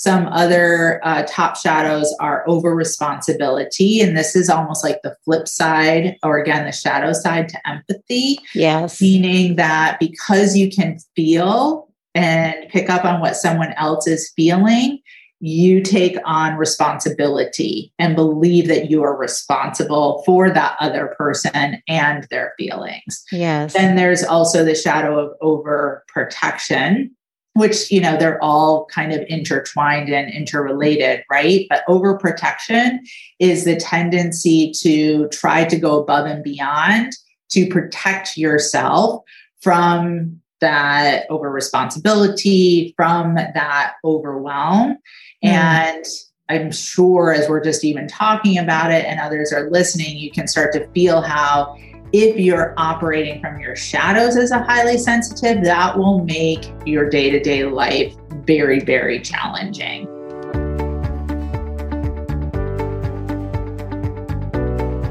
Some other uh, top shadows are over responsibility. And this is almost like the flip side, or again, the shadow side to empathy. Yes. Meaning that because you can feel and pick up on what someone else is feeling, you take on responsibility and believe that you are responsible for that other person and their feelings. Yes. Then there's also the shadow of overprotection, which, you know, they're all kind of intertwined and interrelated, right? But overprotection is the tendency to try to go above and beyond to protect yourself from that over responsibility, from that overwhelm. Mm. And I'm sure as we're just even talking about it and others are listening, you can start to feel how if you're operating from your shadows as a highly sensitive, that will make your day to day life very, very challenging.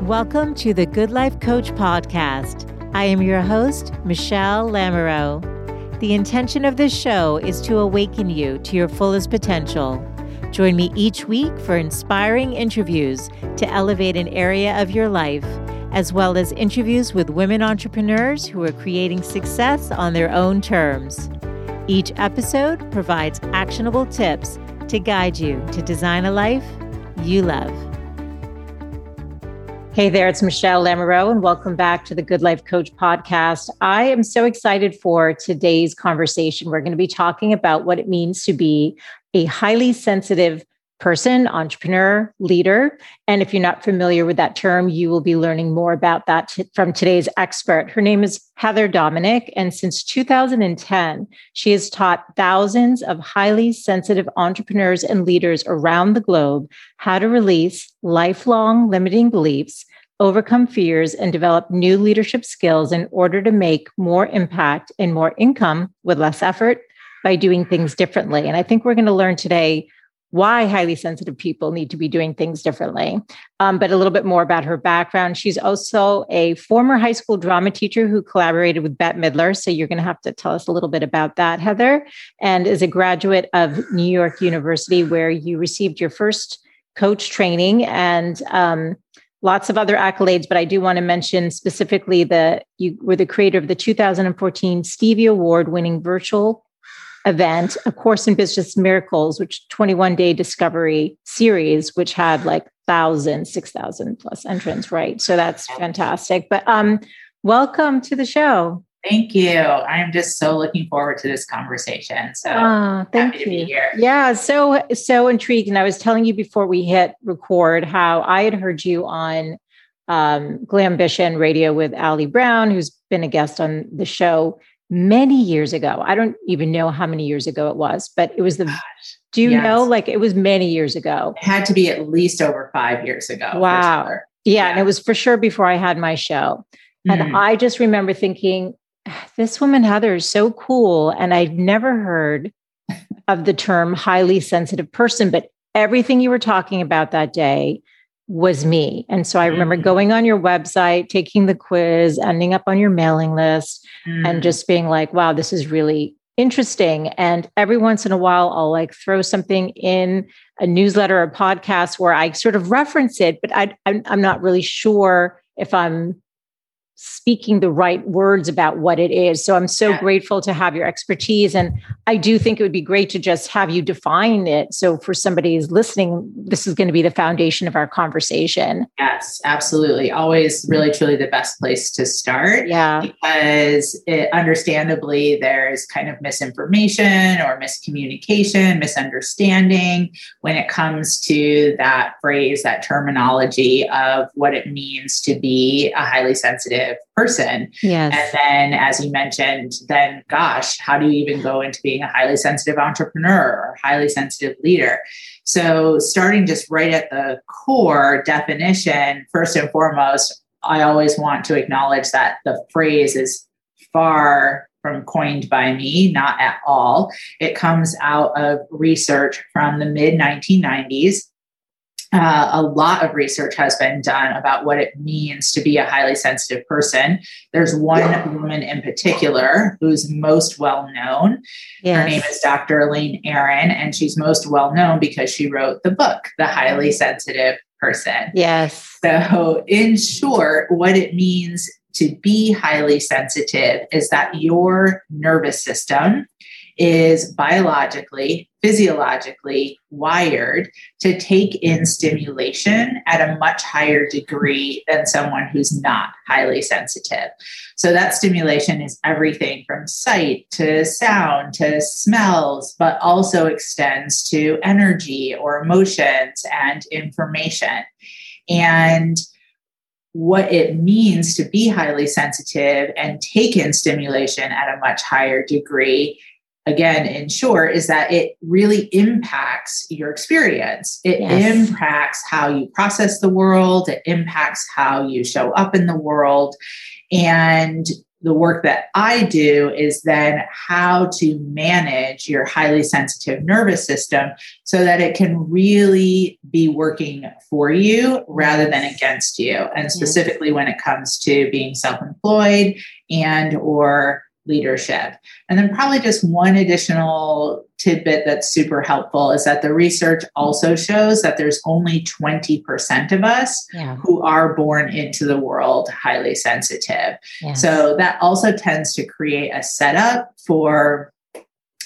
Welcome to the Good Life Coach Podcast. I am your host, Michele Lamoureux. The intention of this show is to awaken you to your fullest potential Join me each week for inspiring interviews to elevate an area of your life, as well as interviews with women entrepreneurs who are creating success on their own terms. Each episode provides actionable tips to guide you to design a life you love. Hey there, it's Michele Lamoureux, and welcome back to the Good Life Coach podcast. I am so excited for today's conversation. We're going to be talking about what it means to be a highly sensitive person, entrepreneur, leader. And if you're not familiar with that term, you will be learning more about that t- from today's expert. Her name is Heather Dominick. And since 2010, she has taught thousands of highly sensitive entrepreneurs and leaders around the globe how to release lifelong limiting beliefs, overcome fears, and develop new leadership skills in order to make more impact and more income with less effort by doing things differently. And I think we're going to learn today why highly sensitive people need to be doing things differently, um, but a little bit more about her background. She's also a former high school drama teacher who collaborated with Bette Midler. So you're going to have to tell us a little bit about that, Heather, and is a graduate of New York University, where you received your first coach training and um, lots of other accolades. But I do want to mention specifically that you were the creator of the 2014 Stevie Award winning virtual event, A Course in Business Miracles, which 21 day discovery series, which had like thousand, 6,000 plus entrants, right? So that's fantastic. But um, welcome to the show. Thank you. I am just so looking forward to this conversation. So uh, thank you. Yeah, so so intrigued. And I was telling you before we hit record how I had heard you on um, Glambition Radio with Ali Brown, who's been a guest on the show many years ago. I don't even know how many years ago it was, but it was the. Gosh, do you yes. know? Like it was many years ago. It had to be at least over five years ago. Wow. Sure. Yeah, yeah, and it was for sure before I had my show. And hmm. I just remember thinking, ah, this woman Heather is so cool, and I'd never heard of the term highly sensitive person, but everything you were talking about that day was me. And so I remember mm. going on your website, taking the quiz, ending up on your mailing list, mm. and just being like, wow, this is really interesting. And every once in a while, I'll like throw something in a newsletter or a podcast where I sort of reference it, but I, I'm not really sure if I'm speaking the right words about what it is. So I'm so yeah. grateful to have your expertise. And I do think it would be great to just have you define it. So for somebody who's listening, this is going to be the foundation of our conversation. Yes, absolutely. Always really, truly the best place to start. Yeah. Because it, understandably, there's kind of misinformation or miscommunication, misunderstanding when it comes to that phrase, that terminology of what it means to be a highly sensitive person. Yes. And then, as you mentioned, then gosh, how do you even go into being a highly sensitive entrepreneur or highly sensitive leader? So, starting just right at the core definition, first and foremost, I always want to acknowledge that the phrase is far from coined by me, not at all. It comes out of research from the mid 1990s uh, a lot of research has been done about what it means to be a highly sensitive person. There's one woman in particular who's most well known. Yes. Her name is Dr. Elaine Aron, and she's most well known because she wrote the book, The Highly Sensitive Person. Yes. So, in short, what it means to be highly sensitive is that your nervous system is biologically, physiologically wired to take in stimulation at a much higher degree than someone who's not highly sensitive. So, that stimulation is everything from sight to sound to smells, but also extends to energy or emotions and information. And what it means to be highly sensitive and take in stimulation at a much higher degree again in short is that it really impacts your experience. It yes. impacts how you process the world. It impacts how you show up in the world. And the work that I do is then how to manage your highly sensitive nervous system so that it can really be working for you rather than against you. And specifically when it comes to being self-employed and or leadership. And then, probably just one additional tidbit that's super helpful is that the research also shows that there's only 20% of us yeah. who are born into the world highly sensitive. Yes. So, that also tends to create a setup for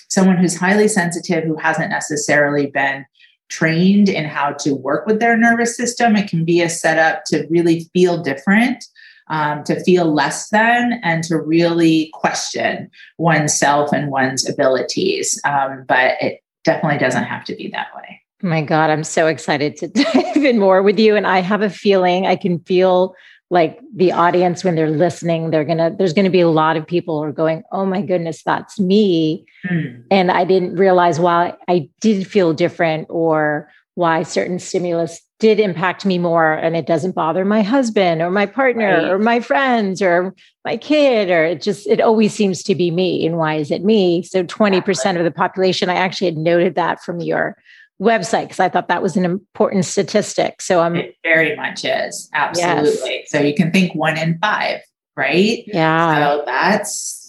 someone who's highly sensitive who hasn't necessarily been trained in how to work with their nervous system. It can be a setup to really feel different um, to feel less than and to really question oneself and one's abilities. Um, but it definitely doesn't have to be that way. Oh my God, I'm so excited to dive in more with you. And I have a feeling I can feel like the audience when they're listening, they're gonna, there's gonna be a lot of people who are going, Oh my goodness, that's me. Mm. And I didn't realize why I did feel different or why certain stimulus did impact me more and it doesn't bother my husband or my partner right. or my friends or my kid or it just it always seems to be me and why is it me? So 20% of the population i actually had noted that from your website because i thought that was an important statistic so i'm it very much is absolutely. Yes. so you can think one in five right? Yeah. So that's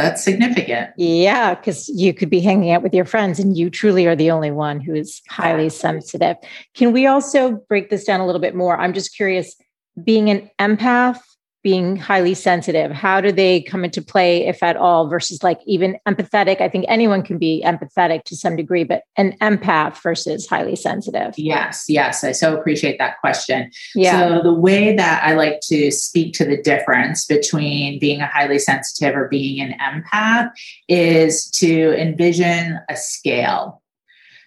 that's significant. Yeah, because you could be hanging out with your friends and you truly are the only one who is highly sensitive. Can we also break this down a little bit more? I'm just curious, being an empath being highly sensitive. How do they come into play if at all versus like even empathetic? I think anyone can be empathetic to some degree but an empath versus highly sensitive. Yes yes. I so appreciate that question. Yeah. so the way that i like to speak to the difference between being a highly sensitive or being an empath is to envision a scale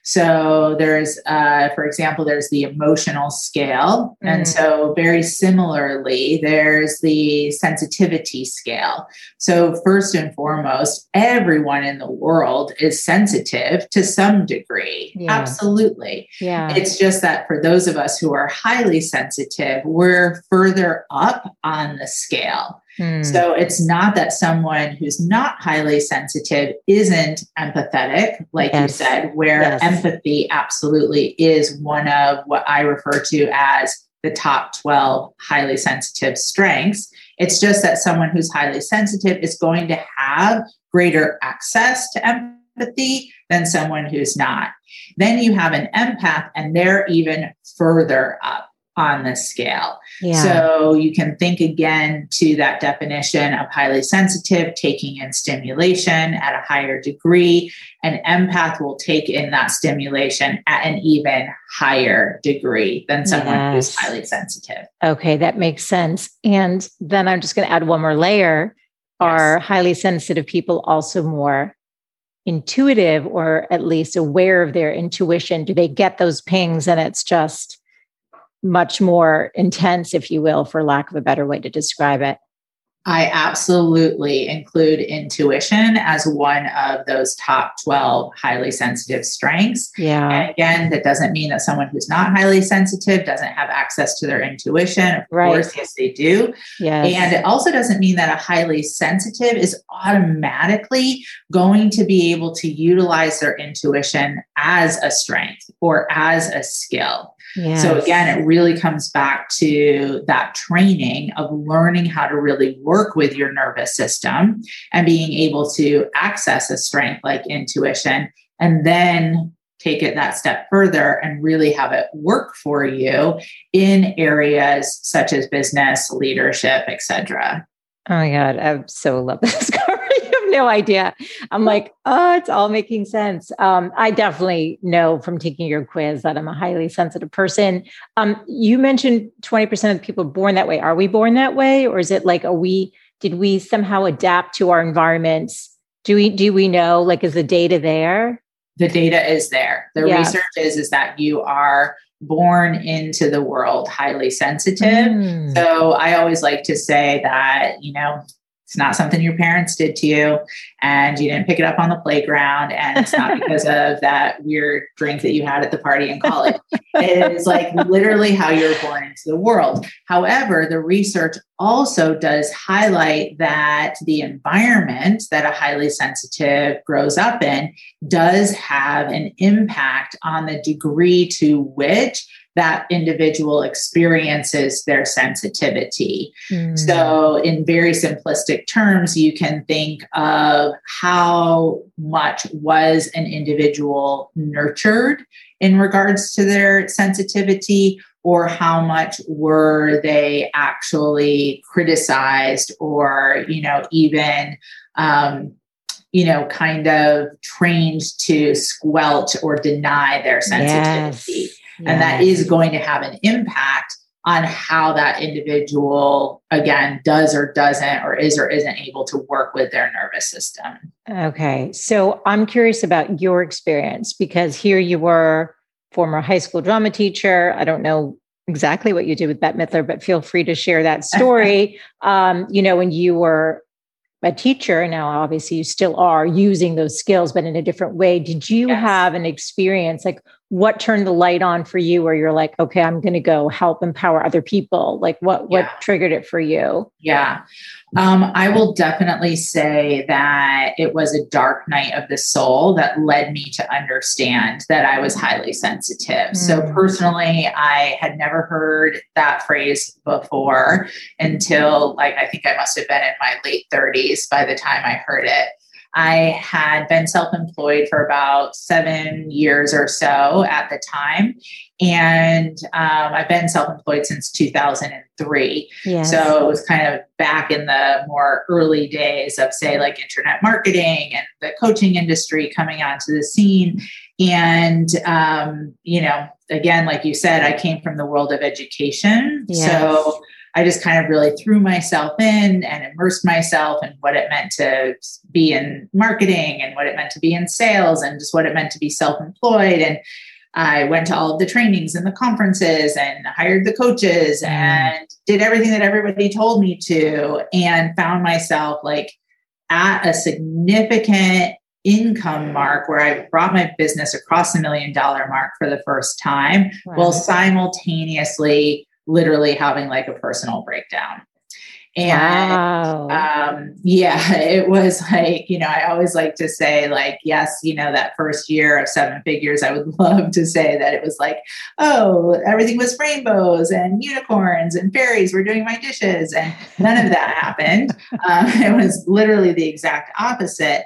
so there's, uh, for example, there's the emotional scale. Mm. And so, very similarly, there's the sensitivity scale. So, first and foremost, everyone in the world is sensitive to some degree. Yeah. Absolutely. Yeah. It's just that for those of us who are highly sensitive, we're further up on the scale. Hmm. So it's not that someone who's not highly sensitive isn't empathetic, like yes. you said, where yes. empathy absolutely is one of what I refer to as the top 12 highly sensitive strengths. It's just that someone who's highly sensitive is going to have greater access to empathy than someone who's not. Then you have an empath, and they're even further up on the scale. Yeah. So you can think again to that definition of highly sensitive, taking in stimulation at a higher degree. An empath will take in that stimulation at an even higher degree than someone yes. who's highly sensitive. Okay, that makes sense. And then I'm just going to add one more layer. Yes. Are highly sensitive people also more intuitive or at least aware of their intuition? Do they get those pings and it's just much more intense, if you will, for lack of a better way to describe it. I absolutely include intuition as one of those top 12 highly sensitive strengths. Yeah. And again, that doesn't mean that someone who's not highly sensitive doesn't have access to their intuition. Of right. course, yes, they do. Yes. And it also doesn't mean that a highly sensitive is automatically going to be able to utilize their intuition as a strength or as a skill. Yes. So again, it really comes back to that training of learning how to really work with your nervous system and being able to access a strength like intuition and then take it that step further and really have it work for you in areas such as business, leadership, etc. Oh my God, I so love this have no idea. I'm like, oh, it's all making sense. Um, I definitely know from taking your quiz that I'm a highly sensitive person. Um, you mentioned 20% of people born that way. Are we born that way? Or is it like, are we, did we somehow adapt to our environments? Do we, do we know, like, is the data there? the data is there. The yeah. research is is that you are born into the world highly sensitive. Mm. So I always like to say that, you know, it's not something your parents did to you and you didn't pick it up on the playground and it's not because of that weird drink that you had at the party in college. It is like literally how you're born into the world. However the research also does highlight that the environment that a highly sensitive grows up in does have an impact on the degree to which that individual experiences their sensitivity. Mm. So, in very simplistic terms, you can think of how much was an individual nurtured in regards to their sensitivity or how much were they actually criticized or you know even um, you know kind of trained to squelch or deny their sensitivity yes. And that is going to have an impact on how that individual again does or doesn't or is or isn't able to work with their nervous system. Okay. So I'm curious about your experience because here you were former high school drama teacher. I don't know exactly what you did with Bette Midler, but feel free to share that story. um, you know, when you were a teacher, now obviously you still are using those skills, but in a different way. Did you yes. have an experience like what turned the light on for you where you're like okay i'm going to go help empower other people? Like what yeah. what triggered it for you? Yeah. Um, i will definitely say that it was a dark night of the soul that led me to understand that i was highly sensitive. Mm. so personally i had never heard that phrase before until like i think i must have been in my late 30s by the time i heard it I had been self employed for about seven years or so at the time. And um, I've been self employed since 2003. Yes. So it was kind of back in the more early days of, say, like internet marketing and the coaching industry coming onto the scene. And, um, you know, again, like you said, I came from the world of education. Yes. So I just kind of really threw myself in and immersed myself in what it meant to be in marketing and what it meant to be in sales and just what it meant to be self employed. And I went to all of the trainings and the conferences and hired the coaches mm. and did everything that everybody told me to and found myself like at a significant income mark where I brought my business across the million dollar mark for the first time wow. while simultaneously literally having like a personal breakdown. And wow. um, yeah, it was like, you know, I always like to say, like, yes, you know, that first year of seven figures, I would love to say that it was like, oh, everything was rainbows and unicorns and fairies were doing my dishes. And none of that happened. Um, it was literally the exact opposite.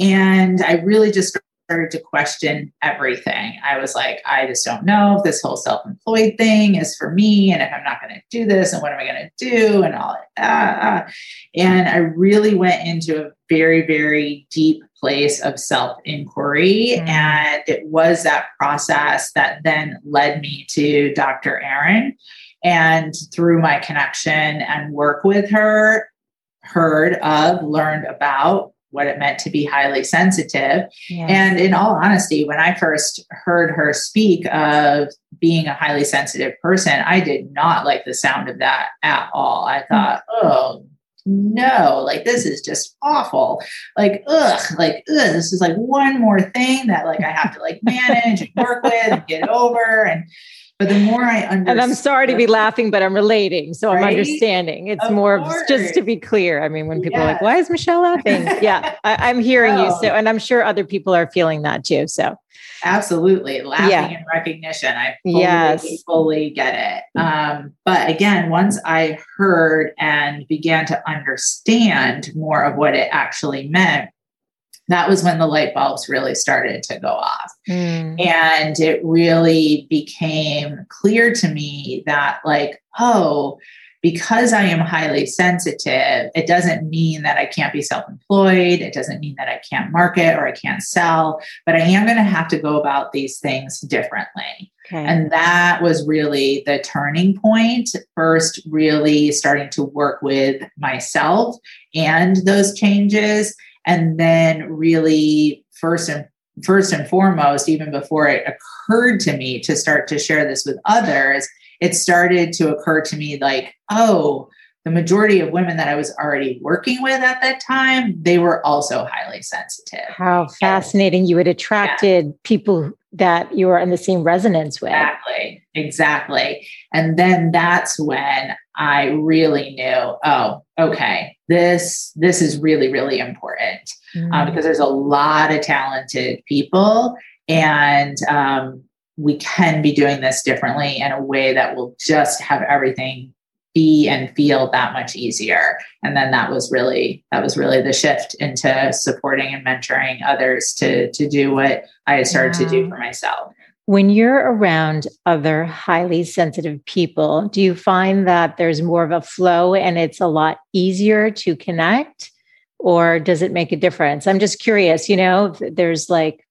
And I really just started to question everything. I was like, I just don't know if this whole self employed thing is for me. And if I'm not going to do this, and what am I going to do? And all that. And I really went into a very, very deep place of self inquiry. Mm. And it was that process that then led me to Dr. Aron. And through my connection and work with her, heard of, learned about what it meant to be highly sensitive. Yes. And in all honesty, when I first heard her speak of being a highly sensitive person, I did not like the sound of that at all. I hmm. thought, oh, no, like this is just awful. Like, ugh, like, ugh, this is like one more thing that like I have to like manage and work with and get over. And But the more I understand, and I'm sorry to be laughing, but I'm relating, so right? I'm understanding. It's of more course. just to be clear. I mean, when people yes. are like, "Why is Michele laughing?" yeah, I, am hearing oh. you. So, and I'm sure other people are feeling that too. So, absolutely, laughing yeah. and recognition. I fully, yes. fully get it. Um, but again, once I heard and began to understand more of what it actually meant, that was when the light bulbs really started to go off. Mm. And it really became clear to me that, like, oh, because I am highly sensitive, it doesn't mean that I can't be self employed. It doesn't mean that I can't market or I can't sell, but I am going to have to go about these things differently. Okay. And that was really the turning point. First, really starting to work with myself and those changes and then really first and first and foremost even before it occurred to me to start to share this with others it started to occur to me like oh the majority of women that I was already working with at that time, they were also highly sensitive. How fascinating. You had attracted yeah. people that you were in the same resonance with. Exactly. Exactly. And then that's when I really knew, oh, okay, this this is really really important mm. uh, because there's a lot of talented people and um, we can be doing this differently in a way that will just have everything be and feel that much easier. And then that was really that was really the shift into supporting and mentoring others to to do what i had started to do for myself when you're around other highly sensitive people, do you find that there's more of a flow and it's a lot easier to connect? Or does it make a difference? I'm just curious, you know, there's like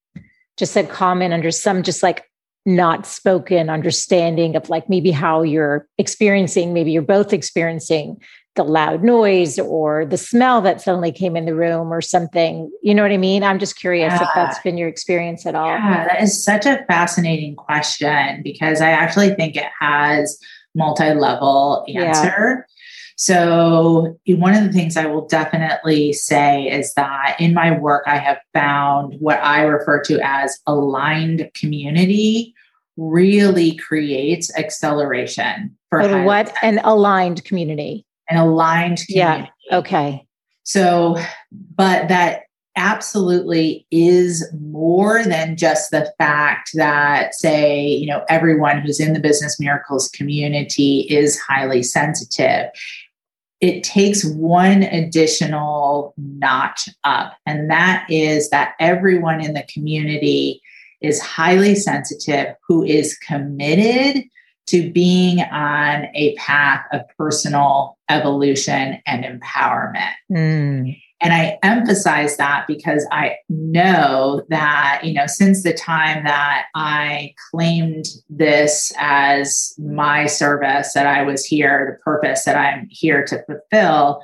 just a common under some just like not spoken understanding of like maybe how you're experiencing, maybe you're both experiencing the loud noise or the smell that suddenly came in the room or something. You know what I mean? I'm just curious yeah. if that's been your experience at all. Yeah, that is such a fascinating question because I actually think it has multi-level answer. Yeah. So, one of the things I will definitely say is that in my work, I have found what I refer to as aligned community really creates acceleration for what an aligned community an aligned community. Yeah. Okay. So, but that absolutely is more than just the fact that, say, you know, everyone who's in the Business Miracles community is highly sensitive. It takes one additional notch up, and that is that everyone in the community is highly sensitive, who is committed to being on a path of personal evolution and empowerment. Mm. And I emphasize that because I know that, you know, since the time that I claimed this as my service, that I was here, the purpose that I'm here to fulfill,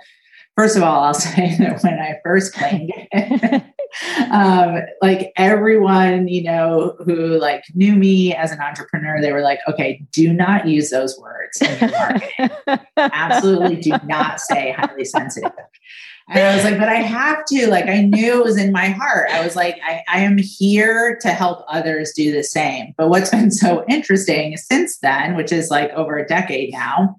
first of all, I'll say that when I first claimed it, um, like everyone, you know, who like knew me as an entrepreneur, they were like, okay, do not use those words in your marketing. Absolutely do not say highly sensitive. And I was like, but I have to. Like, I knew it was in my heart. I was like, I, I am here to help others do the same. But what's been so interesting since then, which is like over a decade now,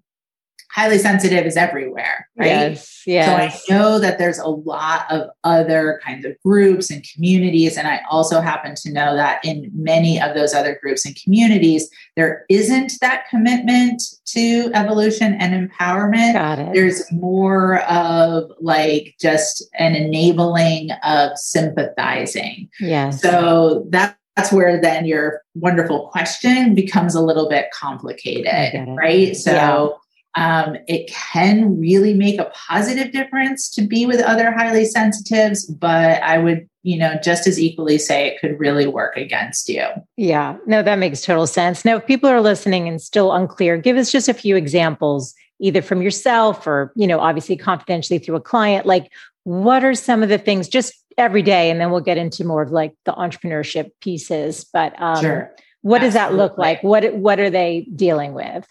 highly sensitive is everywhere, right? Yes, yes. So I know that there's a lot of other kinds of groups and communities. And I also happen to know that in many of those other groups and communities, there isn't that commitment to evolution and empowerment. Got it. There's more of like just an enabling of sympathizing. Yes. So that that's where then your wonderful question becomes a little bit complicated, right? So yeah. Um, it can really make a positive difference to be with other highly sensitives, but I would, you know, just as equally say it could really work against you. Yeah, no, that makes total sense. Now, if people are listening and still unclear, give us just a few examples, either from yourself or, you know, obviously confidentially through a client. Like, what are some of the things just every day? And then we'll get into more of like the entrepreneurship pieces. But um, sure. what Absolutely. does that look like? What what are they dealing with?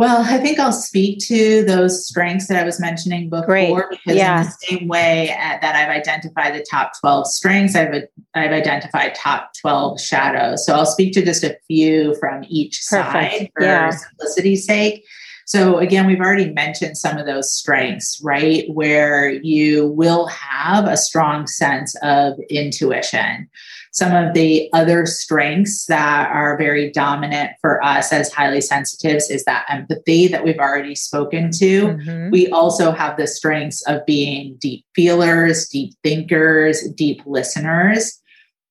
Well, I think I'll speak to those strengths that I was mentioning before Great. because Yeah. in the same way uh, that I've identified the top 12 strengths, I've I've identified top 12 shadows. So I'll speak to just a few from each Perfect. side for Yeah. simplicity's sake. So again, we've already mentioned some of those strengths, right? Where you will have a strong sense of intuition. Some of the other strengths that are very dominant for us as highly sensitives is that empathy that we've already spoken to. Mhm. We also have the strengths of being deep feelers, deep thinkers, deep listeners.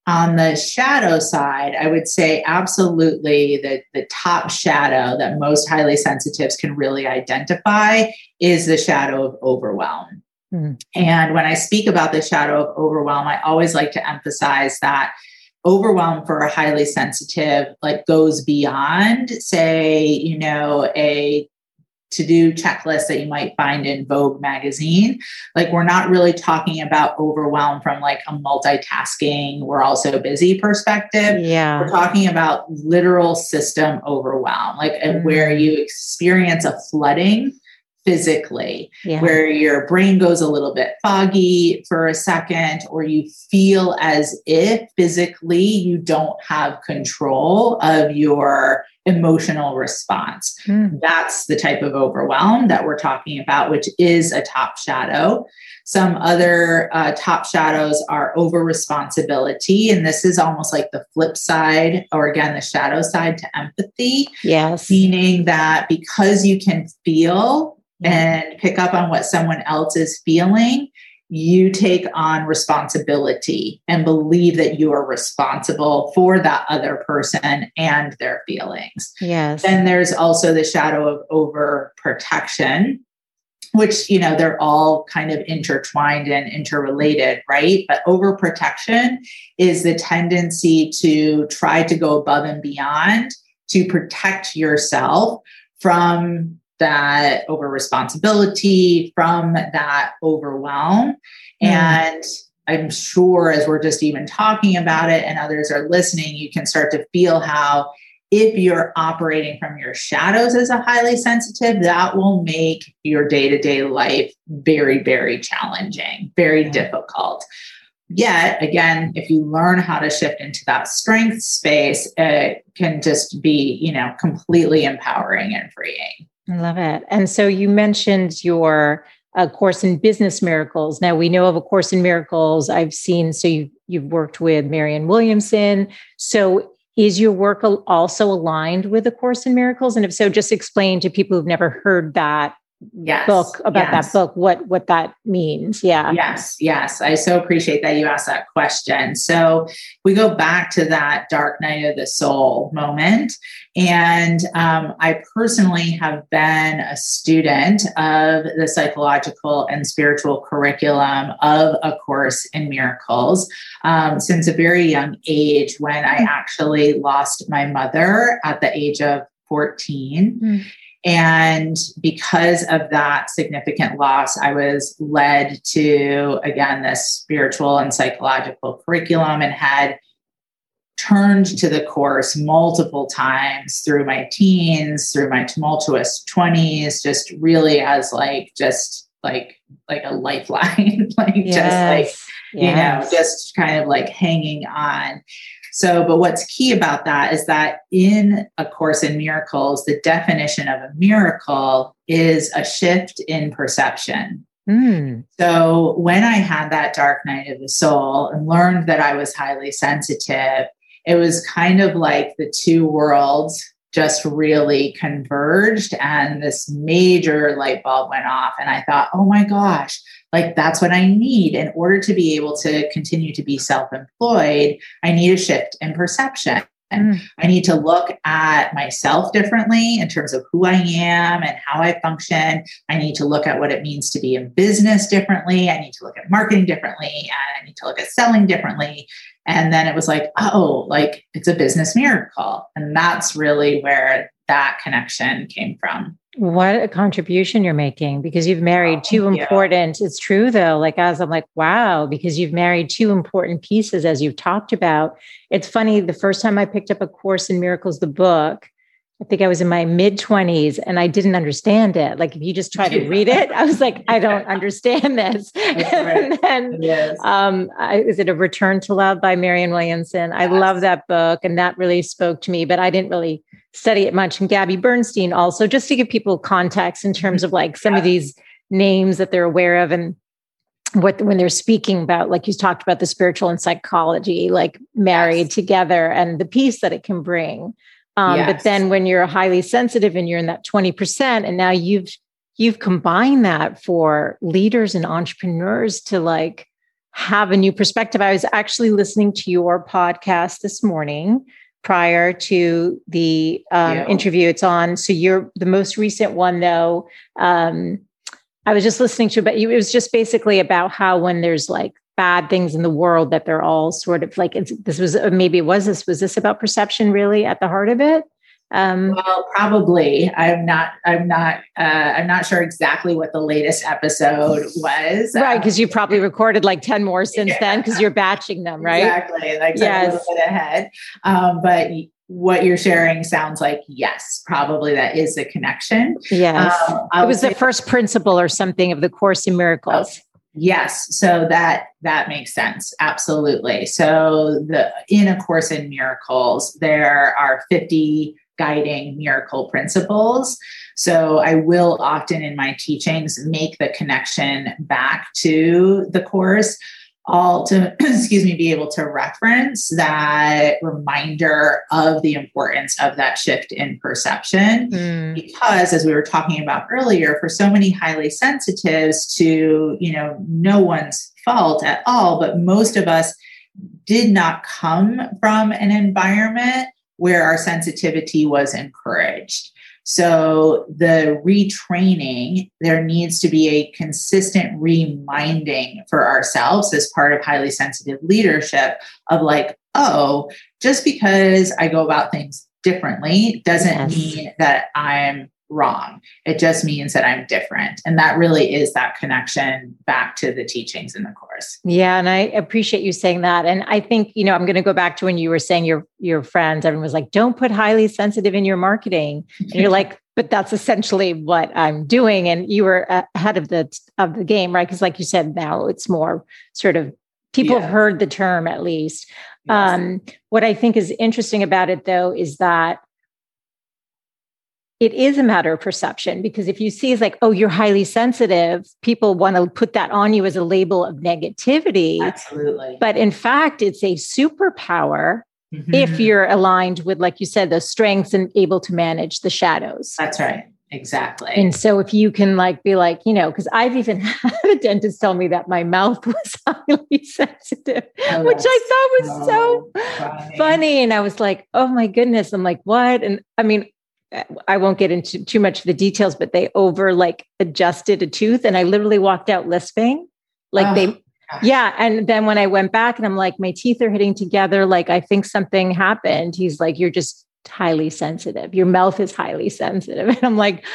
On the shadow side, I would say absolutely the, the top shadow that most highly sensitives can really identify is the shadow of overwhelm. Mhm. And when I speak about the shadow of overwhelm, I always like to emphasize that overwhelm for a highly sensitive like goes beyond say you know a to do checklist that you might find in Vogue magazine. Like, we're not really talking about overwhelm from like a multitasking, we're also busy perspective. Yeah. We're talking about literal system overwhelm, like uh, Mm. where you experience a flooding physically, Yeah. where your brain goes a little bit foggy for a second, or you feel as if physically you don't have control of your emotional response. Mm. That's the type of overwhelm that we're talking about, which is a top shadow. Some other uh, top shadows are over responsibility. And this is almost like the flip side, or again, the shadow side to empathy, Yes. meaning that because you can feel and pick up on what someone else is feeling, you take on responsibility and believe that you are responsible for that other person and their feelings. Yes. Then there's also the shadow of overprotection, which, you know, they're all kind of intertwined and interrelated, right? But overprotection is the tendency to try to go above and beyond to protect yourself from that over responsibility, from that overwhelm. Mm. And I'm sure as we're just even talking about it and others are listening, you can start to feel how if you're operating from your shadows as a highly sensitive, that will make your day to day life very, very challenging, very Yeah. difficult. Yet, again, if you learn how to shift into that strength space, it can just be, you know, completely empowering and freeing. I love it. And so you mentioned your uh, course in business miracles. Now we know of a course in miracles. I've seen. So you you've worked with Marianne Williamson. So is your work also aligned with the course in miracles? And if so, just explain to people who've never heard that Yes. book about yes. that book what what that means. Yeah. Yes, yes. I so appreciate that you asked that question. So we go back to that dark night of the soul moment. And um, I personally have been a student of the psychological and spiritual curriculum of A Course in Miracles um, since a very young age when I actually lost my mother at the age of 14. Mm. And because of that significant loss, I was led to, again, this spiritual and psychological curriculum and had turned to the course multiple times through my teens, through my tumultuous 20s, just really as like, just like, like a lifeline, like just like, you know, just kind of like hanging on. So, but what's key about that is that in A Course in Miracles, the definition of a miracle is a shift in perception. Mm. So, when I had that dark night of the soul and learned that I was highly sensitive, it was kind of like the two worlds just really converged and this major light bulb went off. And I thought, oh my gosh, like that's what I need in order to be able to continue to be self employed. I need a shift in perception. Mm. I need to look at myself differently in terms of who I am and how I function. I need to look at what it means to be in business differently. I need to look at marketing differently. And I need to look at selling differently. And then it was like, oh, like it's a business miracle. And that's really where that connection came from. What a contribution you're making because you've married Oh, two thank you. important. It's true though. Like as I'm like, wow, because you've married two important pieces as you've talked about. It's funny. The first time I picked up a course in miracles, the book, I think I was in my mid 20s and I didn't understand it. Like if you just try to read it, I was like, I don't understand this. and then yes. um, I, is it a Return to Love by Marianne Williamson? I love that book and that really spoke to me, but I didn't really study it much. And Gabby Bernstein also, just to give people context in terms of like some yeah. of these names that they're aware of and what when they're speaking about like you talked about the spiritual and psychology like married yes. together and the peace that it can bring um, yes. But then when you're highly sensitive and you're in that 20%, and now you've you've combined that for leaders and entrepreneurs to like have a new perspective. I was actually listening to your podcast this morning prior to the um, yeah. interview it's on. So you're the most recent one though. Um, I was just listening to, but it was just basically about how when there's like bad things in the world that they're all sort of like this was uh, maybe it was this was this about perception really at the heart of it? Um, well probably. I'm not i'm not uh, i'm not sure exactly what the latest episode was. Right because um, you probably recorded like 10 more since yeah. then because you're batching them right? Exactly like yes. a little bit ahead. Um, but what you're sharing sounds like yes probably that is a connection. Yes. Um, it was the first principle or something of the course in miracles Yes, so that that makes sense. Absolutely. So the in a course in miracles, there are 50 guiding miracle principles. So I will often in my teachings make the connection back to the course all to excuse me be able to reference that reminder of the importance of that shift in perception mm. because as we were talking about earlier for so many highly sensitives to you know no one's fault at all but most of us did not come from an environment where our sensitivity was encouraged so, the retraining, there needs to be a consistent reminding for ourselves as part of highly sensitive leadership of like, oh, just because I go about things differently doesn't yes. mean that I'm wrong. It just means that I'm different. And that really is that connection back to the teachings in the course. Yeah. And I appreciate you saying that. And I think, you know, I'm going to go back to when you were saying your your friends, everyone was like, don't put highly sensitive in your marketing. And you're like, but that's essentially what I'm doing. And you were ahead of the of the game, right? Because like you said, now it's more sort of people yeah. have heard the term at least. Yes. Um, what I think is interesting about it though is that it is a matter of perception because if you see it's like oh you're highly sensitive people want to put that on you as a label of negativity. Absolutely. But in fact it's a superpower mm-hmm. if you're aligned with like you said the strengths and able to manage the shadows. That's right. Exactly. And so if you can like be like you know because i've even had a dentist tell me that my mouth was highly sensitive oh, which i thought was so, so funny. funny. And i was like oh my goodness. I'm like what? And i mean I won't get into too much of the details, but they over like adjusted a tooth and I literally walked out lisping. Like oh, they, gosh. yeah. And then when I went back and I'm like, my teeth are hitting together, like I think something happened. He's like, you're just highly sensitive. Your mouth is highly sensitive. And I'm like,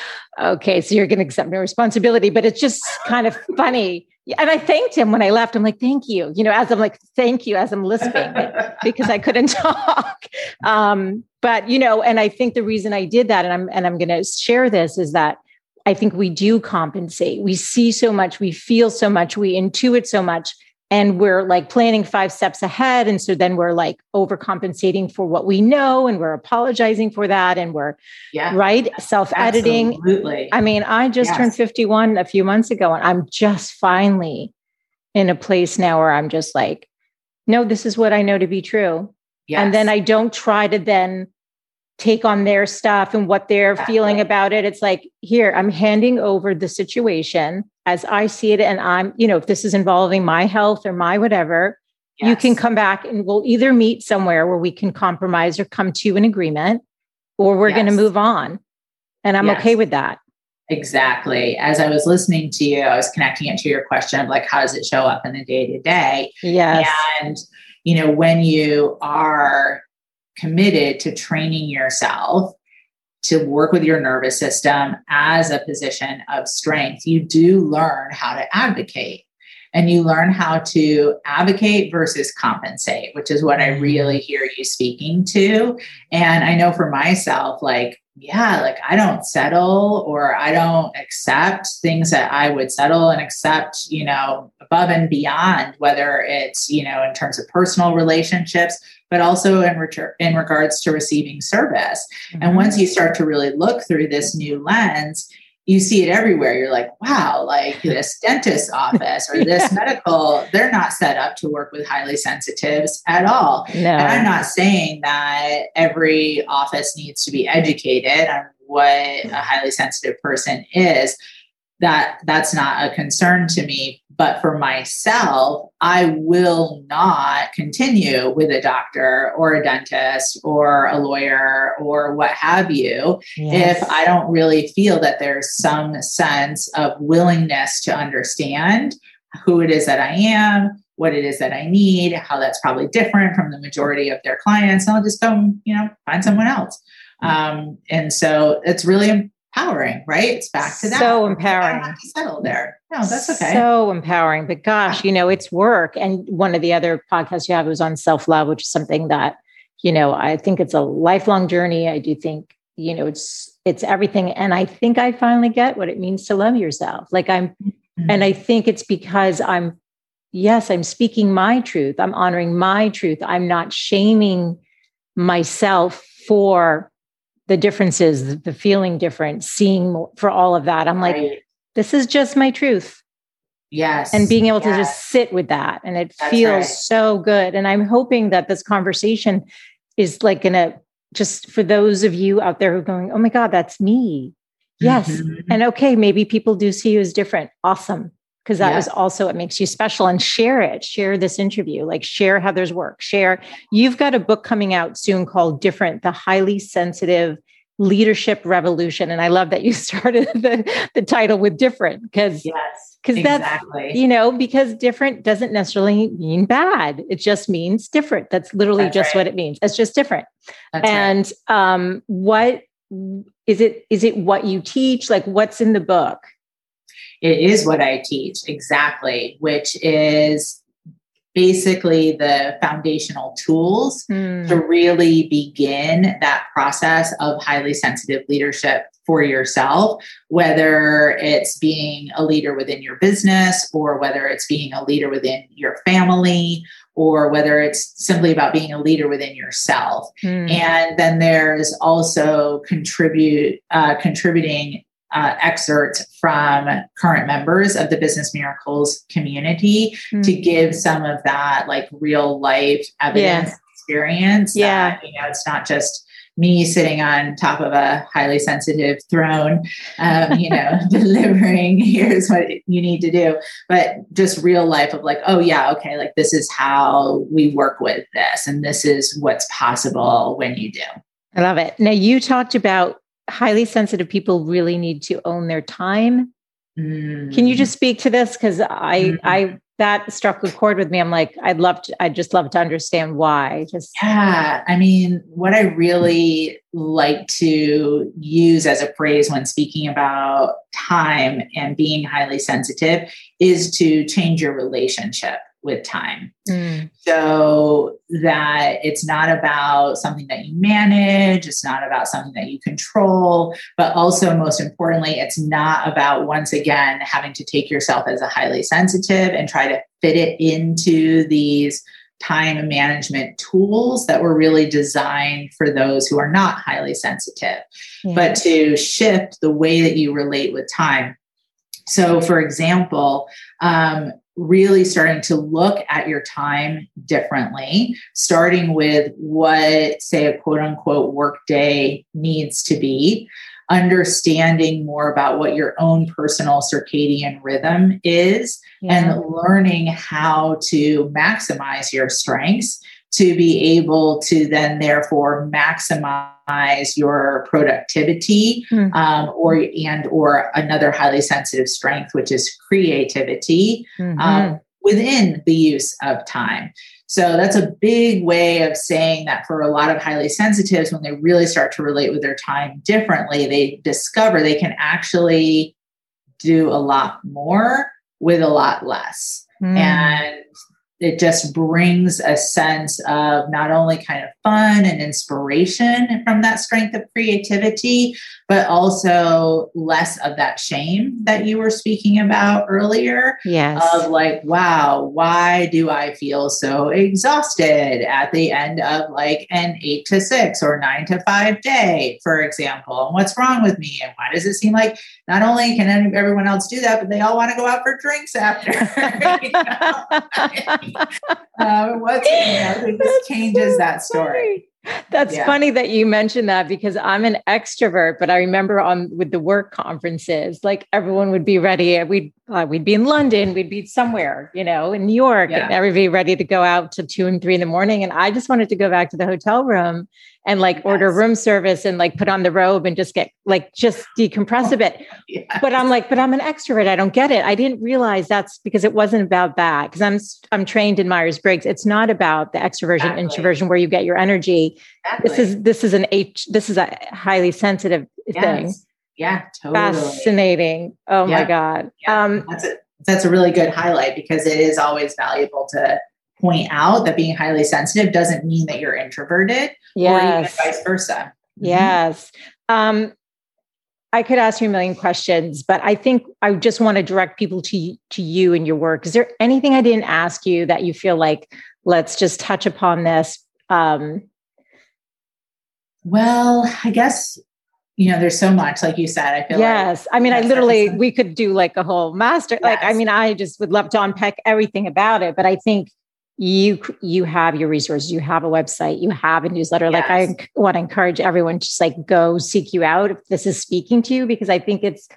okay, so you're going to accept no responsibility. But it's just kind of funny. And I thanked him when I left. I'm like, thank you. You know, as I'm like, thank you, as I'm lisping because I couldn't talk. Um, but you know, and I think the reason I did that, and I'm and I'm going to share this, is that I think we do compensate. We see so much, we feel so much, we intuit so much, and we're like planning five steps ahead. And so then we're like overcompensating for what we know, and we're apologizing for that, and we're yeah. right self editing. Absolutely. I mean, I just yes. turned 51 a few months ago, and I'm just finally in a place now where I'm just like, no, this is what I know to be true. Yes. And then I don't try to then take on their stuff and what they're feeling about it. It's like, here, I'm handing over the situation as I see it. And I'm, you know, if this is involving my health or my whatever, yes. you can come back and we'll either meet somewhere where we can compromise or come to an agreement, or we're yes. going to move on. And I'm yes. okay with that. Exactly. As I was listening to you, I was connecting it to your question of like, how does it show up in the day to day? Yes. And, you know, when you are committed to training yourself to work with your nervous system as a position of strength, you do learn how to advocate. and you learn how to advocate versus compensate, which is what I mm. really hear you speaking to. And I know for myself, like, yeah, like I don't settle or I don't accept things that I would settle and accept, you know, above and beyond, whether it's, you know, in terms of personal relationships, but also in return in regards to receiving service. Mm-hmm. And once you start to really look through this new lens, you see it everywhere. You're like, wow, like this dentist office or this yeah. medical, they're not set up to work with highly sensitives at all. No. And I'm not saying that every office needs to be educated on what a highly sensitive person is. That that's not a concern to me. But for myself, I will not continue with a doctor or a dentist or a lawyer or what have you yes. if I don't really feel that there's some sense of willingness to understand who it is that I am, what it is that I need, how that's probably different from the majority of their clients. And I'll just go, you know, find someone else. Mm-hmm. Um, and so it's really empowering, right? It's back to that. So empowering. to settle there. No, that's okay. So empowering. But gosh, you know, it's work. And one of the other podcasts you have was on self love, which is something that, you know, I think it's a lifelong journey. I do think, you know, it's it's everything. And I think I finally get what it means to love yourself. Like I'm, mm-hmm. and I think it's because I'm, yes, I'm speaking my truth. I'm honoring my truth. I'm not shaming myself for the differences, the feeling different, seeing for all of that. I'm right. like, this is just my truth. Yes. And being able yes. to just sit with that. And it That's feels right. so good. And I'm hoping that this conversation is like going to just for those of you out there who are going, oh my God, that's me. Yes. Mm-hmm. And okay, maybe people do see you as different. Awesome because that yeah. is also what makes you special and share it share this interview like share heather's work share you've got a book coming out soon called different the highly sensitive leadership revolution and i love that you started the, the title with different because yes because exactly. that's you know because different doesn't necessarily mean bad it just means different that's literally that's just right. what it means it's just different that's and right. um what is it is it what you teach like what's in the book it is what I teach exactly, which is basically the foundational tools mm. to really begin that process of highly sensitive leadership for yourself, whether it's being a leader within your business or whether it's being a leader within your family or whether it's simply about being a leader within yourself. Mm. And then there's also contribute uh, contributing uh, excerpt from current members of the Business Miracles community mm-hmm. to give some of that like real life evidence yeah. experience. Yeah. That, you know, it's not just me sitting on top of a highly sensitive throne, um, you know, delivering here's what you need to do, but just real life of like, oh, yeah, okay, like this is how we work with this, and this is what's possible when you do. I love it. Now, you talked about highly sensitive people really need to own their time. Mm. Can you just speak to this? Because I, mm. I that struck a chord with me. I'm like, I'd love to, I'd just love to understand why. Just yeah. I mean, what I really like to use as a phrase when speaking about time and being highly sensitive is to change your relationship with time. Mm. So that it's not about something that you manage, it's not about something that you control, but also, most importantly, it's not about once again having to take yourself as a highly sensitive and try to fit it into these time management tools that were really designed for those who are not highly sensitive, yeah. but to shift the way that you relate with time. So, for example, um, really starting to look at your time differently, starting with what, say, a quote unquote workday needs to be, understanding more about what your own personal circadian rhythm is, yeah. and learning how to maximize your strengths to be able to then therefore maximize your productivity mm-hmm. um, or and or another highly sensitive strength which is creativity mm-hmm. um, within the use of time so that's a big way of saying that for a lot of highly sensitives when they really start to relate with their time differently they discover they can actually do a lot more with a lot less Mm. And it just brings a sense of not only kind of fun and inspiration from that strength of creativity, but also less of that shame that you were speaking about earlier. Yes. Of like, wow, why do I feel so exhausted at the end of like an eight to six or nine to five day, for example? And what's wrong with me? And why does it seem like not only can everyone else do that, but they all want to go out for drinks after? Um, what's, you know, it just changes that story. That's yeah. funny that you mentioned that because I'm an extrovert, but I remember on with the work conferences, like everyone would be ready. We'd uh, we'd be in London, we'd be somewhere, you know, in New York, yeah. and everybody ready to go out to two and three in the morning. And I just wanted to go back to the hotel room and like yes. order room service and like put on the robe and just get like just decompress a bit. Yes. But I'm like, but I'm an extrovert. I don't get it. I didn't realize that's because it wasn't about that. Because I'm I'm trained in Myers Briggs. It's not about the extroversion exactly. introversion where you get your energy. Exactly. This is this is an H. This is a highly sensitive yes. thing. Yeah, totally. Fascinating. Oh yeah. my god. Yeah. Um, that's a that's a really good highlight because it is always valuable to point out that being highly sensitive doesn't mean that you're introverted yes. or even vice versa. Mm-hmm. Yes. Um, I could ask you a million questions, but I think I just want to direct people to to you and your work. Is there anything I didn't ask you that you feel like let's just touch upon this? Um, well, I guess you know there's so much like you said i feel yes. Like i mean i literally we could do like a whole master yes. like i mean i just would love to unpack everything about it but i think you you have your resources you have a website you have a newsletter yes. like i want to encourage everyone to just like go seek you out if this is speaking to you because i think it's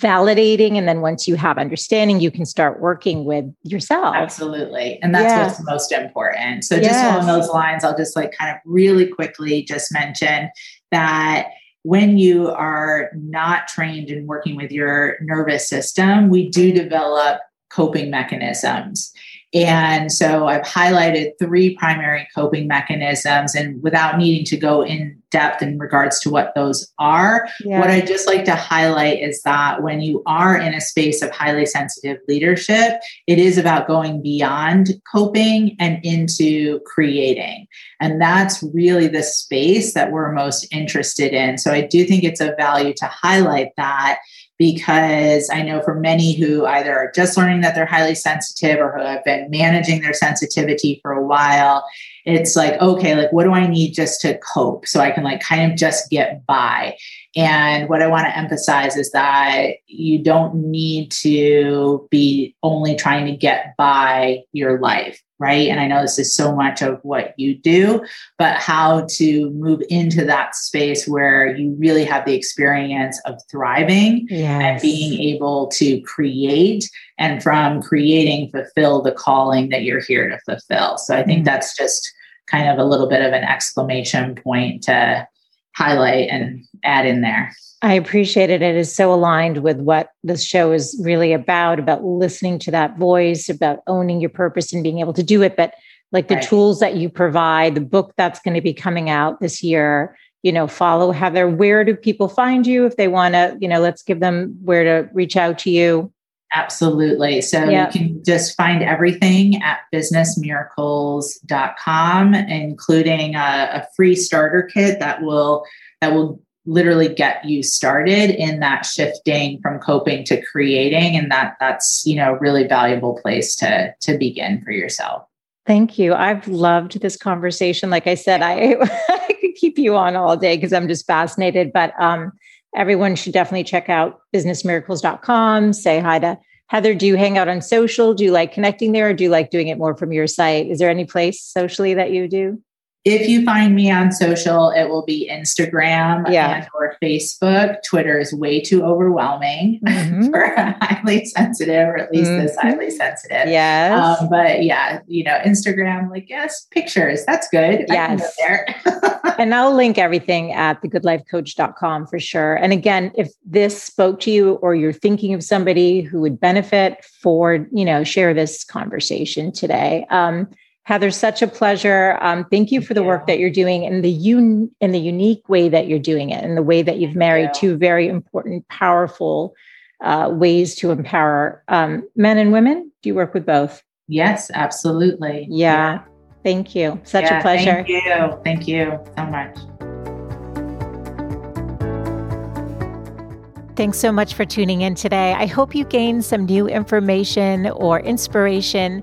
validating and then once you have understanding you can start working with yourself. Absolutely. And that's what's most important. So just along those lines i'll just like kind of really quickly just mention that when you are not trained in working with your nervous system we do develop coping mechanisms and so I've highlighted three primary coping mechanisms, and without needing to go in depth in regards to what those are, yeah. what I'd just like to highlight is that when you are in a space of highly sensitive leadership, it is about going beyond coping and into creating. And that's really the space that we're most interested in. So I do think it's of value to highlight that because I know for many who either are just learning that they're highly sensitive or who have been managing their sensitivity for a while, it's like, okay, like what do I need just to cope so I can like kind of just get by? And what I want to emphasize is that you don't need to be only trying to get by your life right? And I know this is so much of what you do, but how to move into that space where you really have the experience of thriving yes. and being able to create and from creating fulfill the calling that you're here to fulfill. So I think mm-hmm. that's just kind of a little bit of an exclamation point to highlight and add in there. I appreciate it. It is so aligned with what this show is really about, about listening to that voice, about owning your purpose and being able to do it. But like the right. tools that you provide, the book that's going to be coming out this year, you know, follow Heather. Where do people find you if they want to, you know, let's give them where to reach out to you. Absolutely. So you can just find everything at businessmiracles.com, including a, a free starter kit that will that will literally get you started in that shifting from coping to creating. And that that's you know really valuable place to to begin for yourself. Thank you. I've loved this conversation. Like i said i i could keep you on all day because i'm just fascinated. But um everyone should definitely check out businessmiracles.com say hi to heather. Do you hang out on social? Do you like connecting there? Or do you like doing it more from your site? Is there any place socially that you do if you find me on social, it will be Instagram yeah. and or Facebook. Twitter is way too overwhelming mm-hmm. for highly sensitive, or at least mm-hmm. this highly sensitive. Yes. Um, but yeah, you know, Instagram, like, yes, pictures. That's good. Yes. there. and I'll link everything at thegoodlifecoach.com for sure. And again, if this spoke to you or you're thinking of somebody who would benefit for, you know, share this conversation today. Um, Heather, such a pleasure. Um, thank you for the work that you're doing and the un- in the unique way that you're doing it and the way that you've married you. two very important, powerful uh, ways to empower um, men and women. Do you work with both? Yes, absolutely. Yeah. yeah. Thank you. Such yeah, a pleasure. Thank you. Thank you so much. Thanks so much for tuning in today. I hope you gained some new information or inspiration